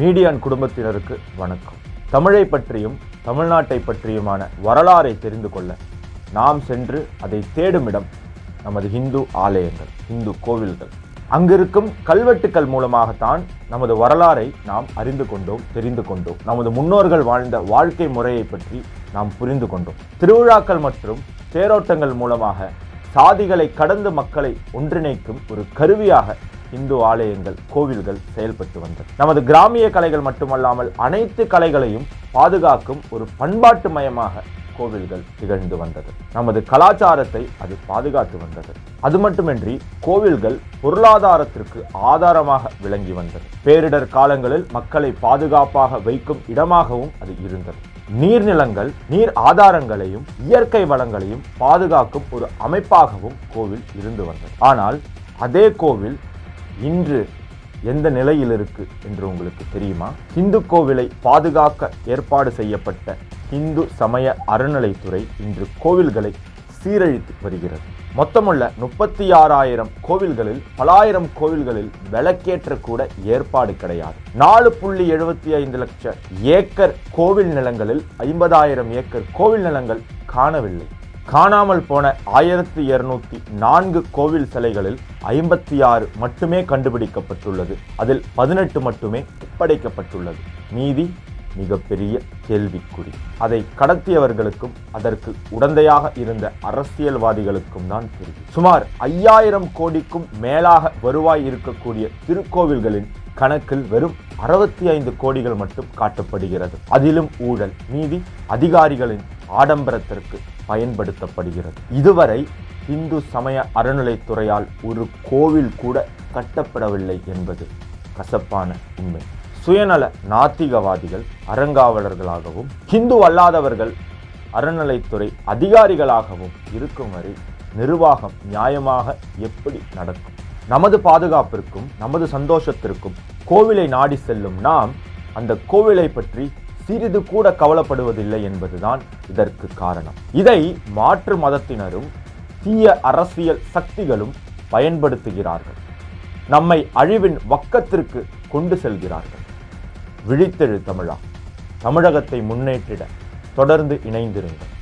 மீடியான் குடும்பத்தினருக்கு வணக்கம். தமிழை பற்றியும் தமிழ்நாட்டை பற்றியுமான வரலாறை தெரிந்து கொள்ள நாம் சென்று அதை தேடும் இடம் நமது இந்து ஆலயங்கள் இந்து கோவில்கள். அங்கிருக்கும் கல்வெட்டுக்கள் மூலமாகத்தான் நமது வரலாறை நாம் அறிந்து கொண்டோம் தெரிந்து கொண்டோம். நமது முன்னோர்கள் வாழ்ந்த வாழ்க்கை முறையை பற்றி நாம் புரிந்து கொண்டோம். திருவிழாக்கள் மற்றும் தேரோட்டங்கள் மூலமாக சாதிகளை கடந்து மக்களை ஒன்றிணைக்கும் ஒரு கருவியாக இந்து ஆலயங்கள் கோவில்கள் செயல்பட்டு வந்தது நமது கிராமிய கலைகள் மட்டுமல்லாமல் அனைத்து கலைகளையும் பாதுகாக்கும் ஒரு பண்பாட்டு மயமாக கோவில்கள் திகழ்ந்து வந்தது. நமது கலாச்சாரத்தை அது பாதுகாத்து வந்தது. அது மட்டுமின்றி கோவில்கள் பொருளாதாரத்திற்கு ஆதாரமாக விளங்கி வந்தது. பேரிடர் காலங்களில் மக்களை பாதுகாப்பாக வைக்கும் இடமாகவும் அது இருந்தது. நீர்நிலங்கள் நீர் ஆதாரங்களையும் இயற்கை வளங்களையும் பாதுகாக்கும் ஒரு அமைப்பாகவும் கோவில் இருந்து வந்தது. ஆனால் அதே கோவில் இன்று எந்த நிலையில் இருக்கு என்று உங்களுக்கு தெரியுமா? இந்து கோவிலை பாதுகாக்க ஏற்பாடு செய்யப்பட்ட இந்து சமய அறநிலைத்துறை இன்று கோவில்களை சீரழித்து வருகிறது. மொத்தமுள்ள முப்பத்தி ஆறாயிரம் கோவில்களில் பலாயிரம் கோவில்களில் விளக்கேற்ற கூட ஏற்பாடு கிடையாது. நாலு புள்ளி எழுபத்தி ஐந்து லட்சம் ஏக்கர் கோவில் நிலங்களில் ஐம்பதாயிரம் ஏக்கர் கோவில் நிலங்கள் காணவில்லை. காணாமல் போன ஆயிரத்தி இருநூத்தி நான்கு கோவில் சிலைகளில் ஐம்பத்தி ஆறு மட்டுமே கண்டுபிடிக்கப்பட்டுள்ளது. அதில் பதினெட்டு மட்டுமே ஒப்படைக்கப்பட்டுள்ளது. மீதி மிகப்பெரிய கேள்விக்குறி. அதை கடத்தியவர்களுக்கும் அதற்கு உடந்தையாக இருந்த அரசியல்வாதிகளுக்கும் தான் தெரியும். சுமார் ஐயாயிரம் கோடிக்கும் மேலாக வருவாய் இருக்கக்கூடிய திருக்கோவில்களின் கணக்கில் வெறும் அறுபத்தி ஐந்து கோடிகள் மட்டும் காட்டப்படுகிறது. அதிலும் ஊழல் மீதி அதிகாரிகளின் ஆடம்பரத்திற்கு பயன்படுத்தப்படுகிறது. இதுவரை இந்து சமய அறநிலைத்துறையால் ஒரு கோவில் கூட கட்டப்படவில்லை என்பது கசப்பான உண்மை. சுயநல நாத்திகவாதிகள் அறங்காவலர்களாகவும் ஹிந்து அல்லாதவர்கள் அறநிலைத்துறை அதிகாரிகளாகவும் இருக்கும் வரை நிர்வாகம் நியாயமாக எப்படி நடக்கும்? நமது பாதுகாப்பிற்கும் நமது சந்தோஷத்திற்கும் கோவிலை நாடி செல்லும் நாம் அந்த கோவிலை பற்றி சிறிது கூட கவலைப்படுவதில்லை என்பதுதான் இதற்கு காரணம். இதை மாற்று மதத்தினரும் தீய அரசியல் சக்திகளும் பயன்படுத்துகிறார்கள். நம்மை அழிவின் வக்கத்திற்கு கொண்டு செல்கிறார்கள். விழித்தெழு தமிழா. தமிழகத்தை முன்னேற்றிட தொடர்ந்து இணைந்திருங்கள்.